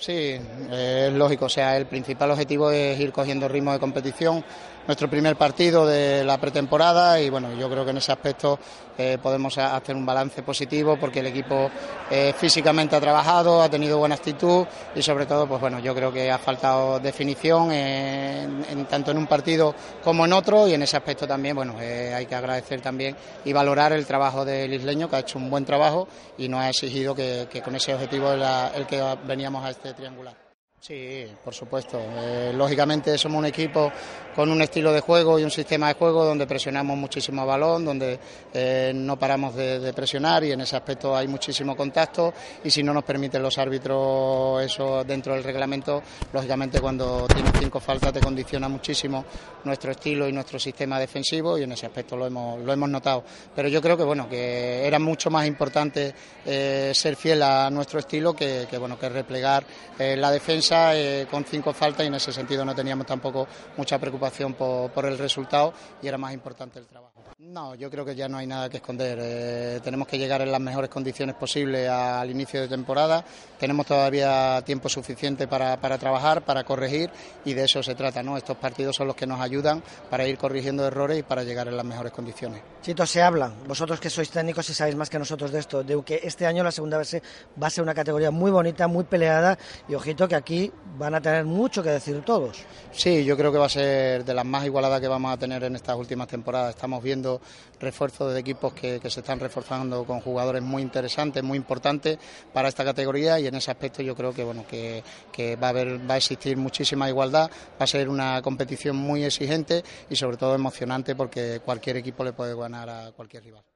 Sí, es lógico. O sea, el principal objetivo es ir cogiendo ritmo de competición. Nuestro primer partido de la pretemporada y bueno, yo creo que en ese aspecto eh, podemos hacer un balance positivo porque el equipo eh, físicamente ha trabajado, ha tenido buena actitud y sobre todo, pues bueno, yo creo que ha faltado definición en, tanto en un partido como en otro y en ese aspecto también, bueno, eh, hay que agradecer también y valorar el trabajo del isleño que ha hecho un buen trabajo y nos ha exigido que, con ese objetivo el que veníamos a este triangular. Sí, por supuesto. Eh, lógicamente somos un equipo con un estilo de juego y un sistema de juego donde presionamos muchísimo balón, donde eh, no paramos de, presionar y en ese aspecto hay muchísimo contacto y si no nos permiten los árbitros eso dentro del reglamento, lógicamente cuando tienes cinco faltas te condiciona muchísimo nuestro estilo y nuestro sistema defensivo y en ese aspecto lo hemos, lo hemos notado. Pero yo creo que bueno que era mucho más importante eh, ser fiel a nuestro estilo que, que bueno que replegar la defensa eh, con cinco faltas y en ese sentido no teníamos tampoco mucha preocupación por, el resultado y era más importante el trabajo. No, yo creo que ya no hay nada que esconder. Eh, tenemos que llegar en las mejores condiciones posibles al inicio de temporada. Tenemos todavía tiempo suficiente para, trabajar, para corregir y de eso se trata. ¿no? Estos partidos son los que nos ayudan para ir corrigiendo errores y para llegar en las mejores condiciones. Chito, se habla, vosotros que sois técnicos y sabéis más que nosotros de esto, de que este año la segunda vez va a ser una categoría muy bonita, muy peleada y ojito que aquí van a tener mucho que decir todos. Sí, yo creo que va a ser de las más igualadas que vamos a tener en estas últimas temporadas. Estamos viendo refuerzos de equipos que, se están reforzando con jugadores muy interesantes, muy importantes para esta categoría y en ese aspecto yo creo que bueno que, va a haber va a existir muchísima igualdad, va a ser una competición muy exigente y sobre todo emocionante porque cualquier equipo le puede ganar a cualquier rival.